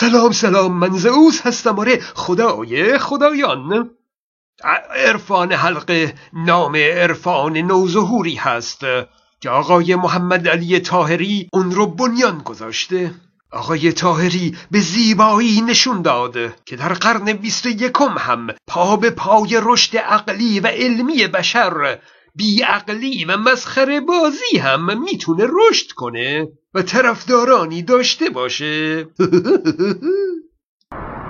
سلام سلام من زئوس هستم. آره خدای خدایان. عرفان حلقه نام عرفان نوظهوری هست. که آقای محمد علی تاهری اون رو بنیان گذاشته. آقای تاهری به زیبایی نشون داد که در قرن بیست یکم هم پا به پای رشد عقلی و علمی بشر بیعقلی و مسخره بازی هم می‌تونه رشد کنه و طرفدارانی داشته باشه.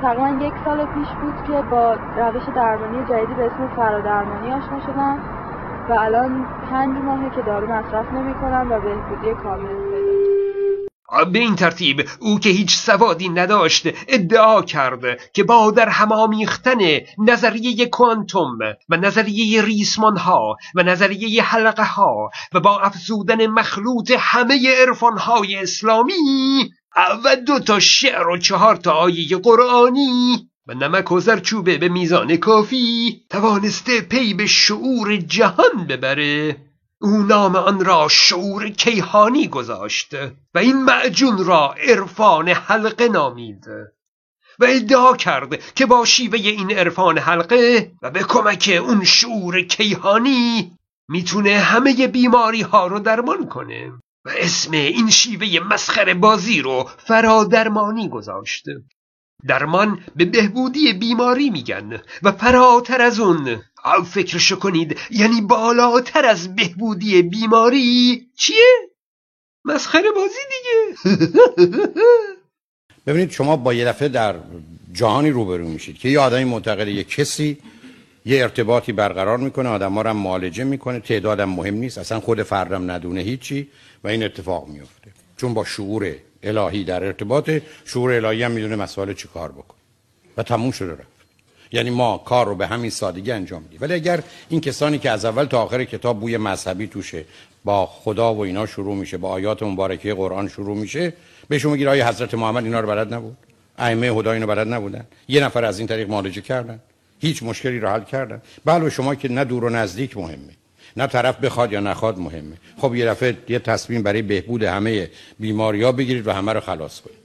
تقریبا یک سال پیش بود که با روش درمانی جدیدی به اسم فرادرمانی آشنا شدم و الان پنج ماهه که دارو مصرف نمی کنم و بهبودی کامل. به این ترتیب او که هیچ سوادی نداشت ادعا کرد که با در همیختن نظریه کوانتوم و نظریه ریسمان ها و نظریه حلقه ها و با افزودن مخلوط همه عرفان های اسلامی و دو تا شعر و چهار تا آیه قرآنی و نمک و زرچوبه به میزان کافی توانسته پی به شعور جهان ببره. او نام آن را شعور کیهانی گذاشت و این معجون را عرفان حلقه نامید و ادعا کرد که با شیوه این عرفان حلقه و به کمک اون شعور کیهانی می‌تونه همه بیماری ها رو درمان کنه و اسم این شیوه مسخره بازی رو فرادرمانی گذاشت. درمان به بهبودی بیماری میگن و فراتر از اون او فکرشو کنید. یعنی بالاتر از بهبودی بیماری چیه؟ مسخره بازی دیگه. ببینید شما با یه دفعه در جهانی روبرو میشید که یه آدمی معتقد یه کسی یه ارتباطی برقرار می‌کنه آدم ها رو معالجه می‌کنه تعدادم مهم نیست اصلا خود فردم ندونه هیچی و این اتفاق میفته چون با شعور الهی در ارتباط شعور الهی هم می‌دونه مسئله چی کار بکن و تموم شده رفت. یعنی ما کار رو به همین سادگی انجام میدیم. ولی اگر این کسانی که از اول تا آخر کتاب بوی مذهبی توشه با خدا و اینا شروع میشه با آیات مبارکه قرآن شروع میشه بهشون میگیر آیه حضرت محمد اینا رو بلد نبود؟ ائمه هدا اینو بلد نبودن. یه نفر از این طریق معالجه کردن. هیچ مشکلی رو حل کردن. بله شما که نه دور و نزدیک مهمه. نه طرف بخواد یا نخواد مهمه. خب یه دفعه یه تصمیم برای بهبود همه بیماریا بگیرید و همه رو خلاص کنید.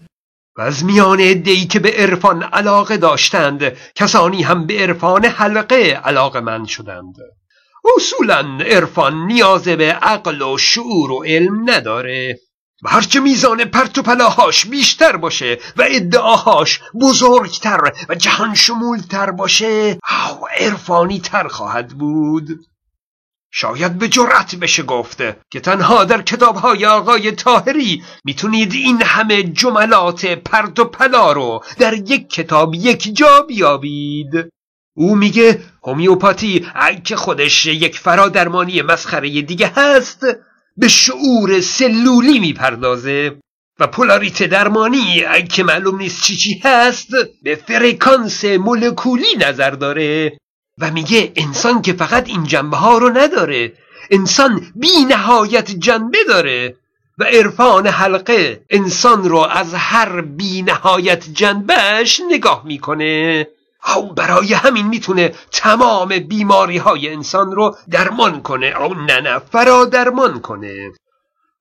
و از میان ای که به عرفان علاقه داشتند کسانی هم به عرفان حلقه علاقه من شدند. اصولا عرفان نیاز به عقل و شعور و علم نداره. و هرچه میزان پرت و پلاهاش بیشتر باشه و ادعاهاش بزرگتر و جهان شمولتر باشه او عرفانی تر خواهد بود. شاید به جرأت بشه گفته که تنها در کتابهای آقای تاهری می‌تونید این همه جملات پرد و پلا رو در یک کتاب یک جا بیابید. او میگه هومیوپاتی که خودش یک فرادرمانی مسخره دیگه هست به شعور سلولی می‌پردازه و پولاریت درمانی که معلوم نیست چی چی هست به فرکانس مولکولی نظر داره. و میگه انسان که فقط این جنبه ها رو نداره. انسان بی نهایت جنبه داره. و عرفان حلقه انسان رو از هر بی نهایت جنبهش نگاه می‌کنه. او برای همین می‌تونه تمام بیماری های انسان رو درمان کنه. او نه نه فرا درمان کنه.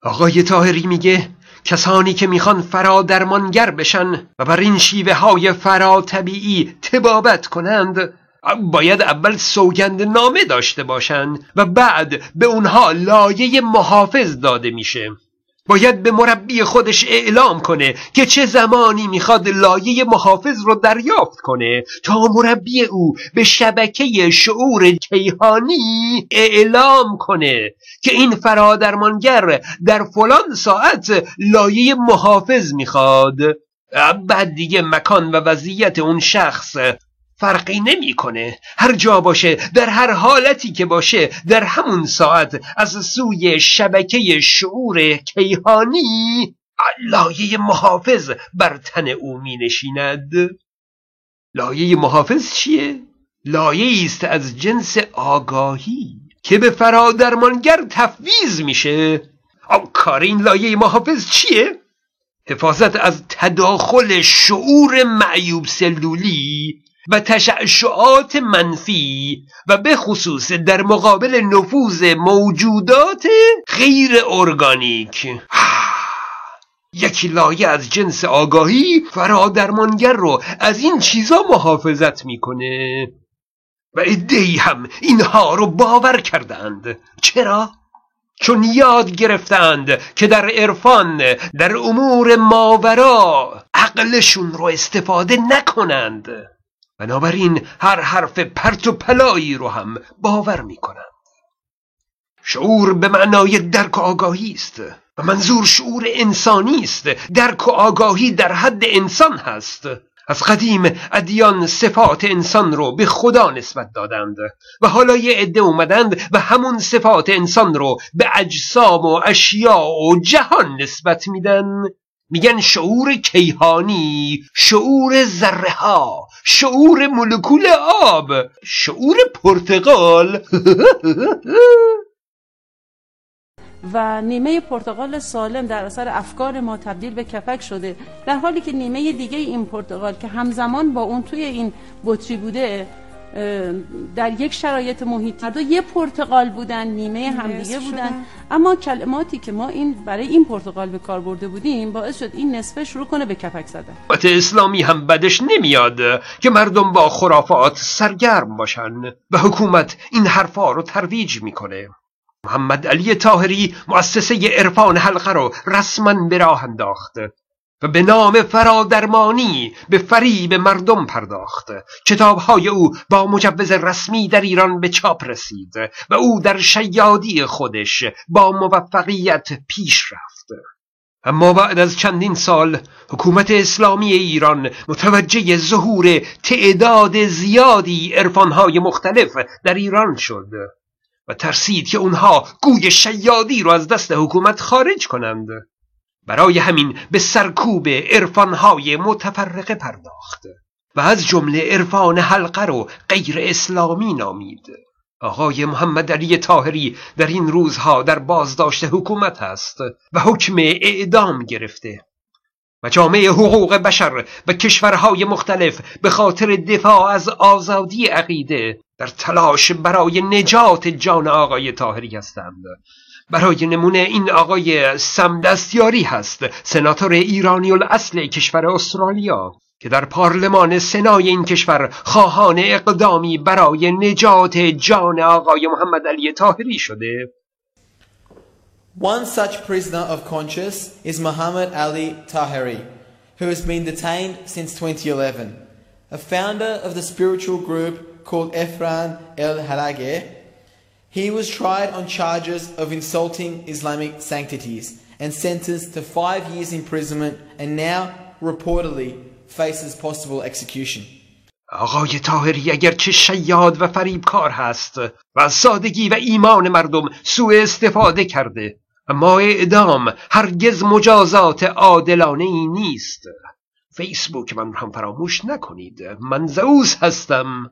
آقای تاهری میگه کسانی که می‌خوان فرا درمانگر بشن و بر این شیوه های فرا طبیعی تبابت کنند باید اول سوگند نامه داشته باشند و بعد به اونها لایه محافظ داده میشه. باید به مربی خودش اعلام کنه که چه زمانی می‌خواد لایه محافظ رو دریافت کنه تا مربی او به شبکه شعور کیهانی اعلام کنه که این فرادرمانگر در فلان ساعت لایه محافظ می‌خواد. بعد دیگه مکان و وضعیت اون شخص فرقی نمی‌کنه هر جا باشه در هر حالتی که باشه در همون ساعت از سوی شبکه شعور کیهانی لایه محافظ بر تن او می نشیند لایه محافظ چیه؟ لایه است از جنس آگاهی که به فرادرمانگر تفویز میشه او کار این لایه محافظ چیه؟ حفاظت از تداخل شعور معیوب سلولی و تشعشعات منفی و به خصوص در مقابل نفوذ موجودات غیر ارگانیک. یکی لایه از جنس آگاهی فرادرمانگر رو از این چیزا محافظت می‌کنه. و ادهی هم اینها رو باور کردند. چرا؟ چون یاد گرفتند که در عرفان در امور ماورا عقلشون رو استفاده نکنند. بنابراین هر حرف پرت و پلایی رو هم باور می‌کنند شعور به معنای درک و آگاهی است و منظور شعور انسانی است. درک و آگاهی در حد انسان هست. از قدیم ادیان صفات انسان رو به خدا نسبت دادند و حالا یه عده اومدند و همون صفات انسان رو به اجسام و اشیاء و جهان نسبت میدن. میگن شعور کیهانی شعور ذره ها شعور مولکول آب شعور پرتقال و نیمه پرتغال سالم در اثر افکار ما تبدیل به کفک شده. در حالی که نیمه دیگه این پرتغال که همزمان با اون توی این بطری بوده در یک شرایط محیطی. دو یه پرتغال بودن نیمه همدیگه بودن. اما کلماتی که ما این برای این پرتغال به کار برده بودیم باعث شد این نصفه شروع کنه به کفک زدن. اسلامی هم بدش نمیاد که مردم با خرافات سرگرم باشن و حکومت این حرفا رو ترویج می‌کنه. محمد علی تاهری مؤسسه عرفان حلقه رو رسما به راه انداخت. و به نام فرادرمانی به فریب مردم پرداخت. کتابهای او با مجوز رسمی در ایران به چاپ رسید و او در شیادی خودش با موفقیت پیش رفت. اما بعد از چندین سال حکومت اسلامی ایران متوجه ظهور تعداد زیادی عرفانهای مختلف در ایران شد و ترسید که اونها گوی شیادی رو از دست حکومت خارج کنند. برای همین به سرکوب عرفانهای متفرقه پرداخت و از جمله عرفان حلقه رو غیر اسلامی نامید. آقای محمد علی تاهری در این روزها در بازداشت حکومت است و حکم اعدام گرفته و جامعه حقوق بشر و کشورهای مختلف به خاطر دفاع از آزادی عقیده در تلاش برای نجات جان آقای تاهری هستند. برای نمونه این آقای سمدستیاری هست سناتور ایرانی الاصل کشور استرالیا که در پارلمان سنای این کشور خواهان اقدامی برای نجات جان آقای محمد علی تاهری شده One such prisoner of conscience is Muhammad Ali Tahiri, who has been detained since 2011. A founder of the spiritual group called Efran El Halage, he was tried on charges of insulting Islamic sanctities and sentenced to five years imprisonment and now reportedly faces possible execution. آقای تاهری اگرچه شیاد و فریبکار هست و از سادگی و ایمان مردم سوء استفاده کرده اما اعدام هرگز مجازات عادلانه ای نیست. فیسبوک من هم فراموش نکنید. من زئوس هستم.